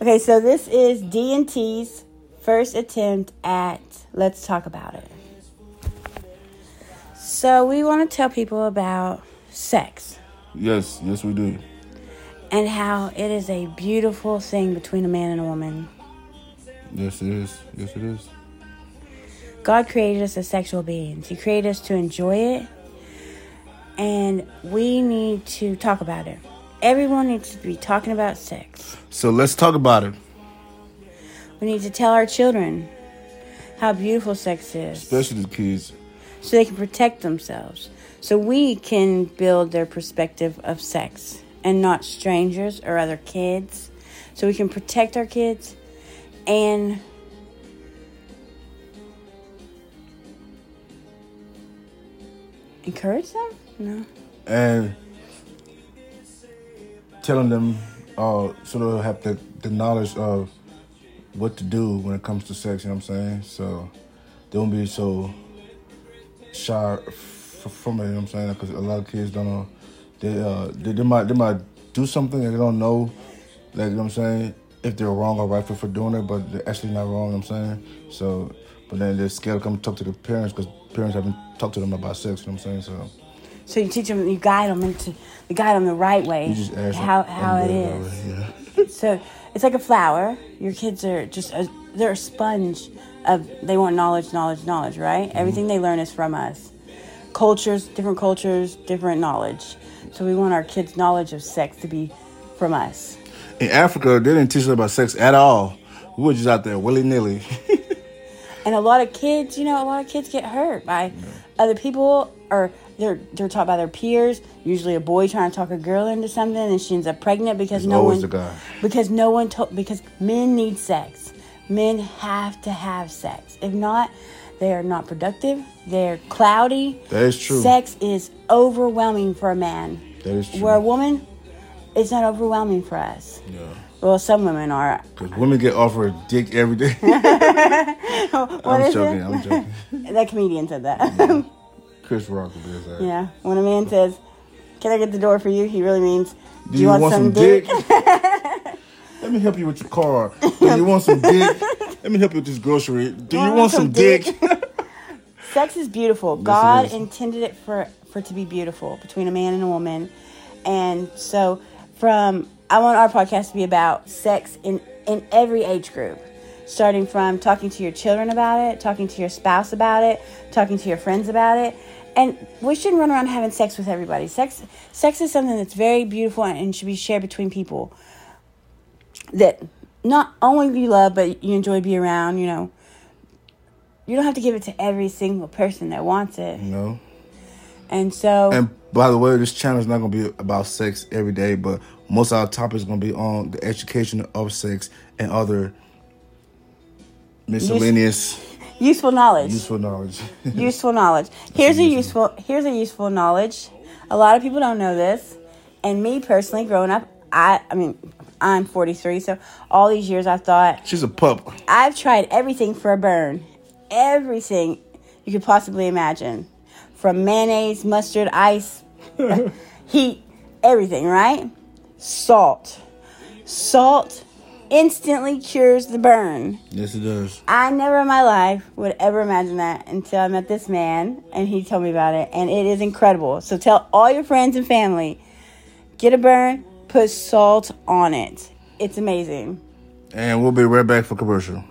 Okay, so this is D and T's first attempt at let's talk about it. So we want to tell people about sex Yes, yes, we do. and how it is a beautiful thing between a man and a woman. Yes, it is. Yes, it is. God created us as sexual beings. He created us to enjoy it, and we need to talk about it. Everyone needs to be talking about sex. So let's talk about it, We need to tell our children how beautiful sex is especially the kids. so they can protect themselves. So we can build their perspective of sex and not strangers or other kids. So we can protect our kids and encourage them? No. and telling them uh so they'll have the, the knowledge of what to do when it comes to sex, you know what I'm saying? So won't be so shy f- from it, you know what I'm saying? Because a lot of kids don't know. They, uh, they, they might they might do something and they don't know, like, you know what I'm saying, if they're wrong or right for, for doing it, but they're actually not wrong, you know what I'm saying? So, but then they're scared to come talk to the parents because parents haven't talked to them about sex, you know what I'm saying? So, So you teach them, you guide them into, guide them the right way, you just ask how how it and, uh. Yeah. So it's like a flower. Your kids are just a, they're a sponge of they want knowledge, knowledge, knowledge. Right? Mm-hmm. Everything they learn is from us. Cultures, different cultures, different knowledge. So we want our kids' knowledge of sex to be from us. In Africa, they didn't teach us about sex at all. We were just out there willy nilly. And a lot of kids, you know, a lot of kids get hurt by other people, or they're they're taught by their peers. Usually, a boy trying to talk a girl into something, and she ends up pregnant because It's no one guy. because no one told because men need sex. Men have to have sex. If not, they are not productive. They're cloudy. That is true. Sex is overwhelming for a man. That is true. Where a woman, it's not overwhelming for us. yeah. Well, some women are. Because women get offered a dick every day. What I'm is joking. it? I'm joking. That comedian said that. Chris Rock will be his ass. Yeah, when a man says, "Can I get the door for you?" He really means, "Do, you want, some dick? Let me help you with your car. Do you want some dick? Let me help you with this grocery. Do you want some dick? Sex is beautiful. Yes, God is. intended it for for it to be beautiful between a man and a woman, and so from I want our podcast to be about sex in in every age group, starting from talking to your children about it, talking to your spouse about it, talking to your friends about it. And we shouldn't run around having sex with everybody. Sex, sex is something that's very beautiful and should be shared between people. that not only you love but you enjoy to be around you know you don't have to give it to every single person that wants it No. and so And by the way, this channel is not going to be about sex every day, but most of our topics going to be on the education of sex and other miscellaneous useful knowledge useful knowledge. useful knowledge here's a useful here's a useful knowledge a lot of people don't know this and me personally growing up i i mean i'm 43 so all these years i thought She's a pup. I've tried everything for a burn. Everything you could possibly imagine. From mayonnaise, mustard, ice, heat, everything, right? Salt. Salt instantly cures the burn. Yes, it does. I never in my life would ever imagine that until I met this man and he told me about it. And it is incredible. So tell all your friends and family get a burn, put salt on it. It's amazing. And we'll be right back for commercial.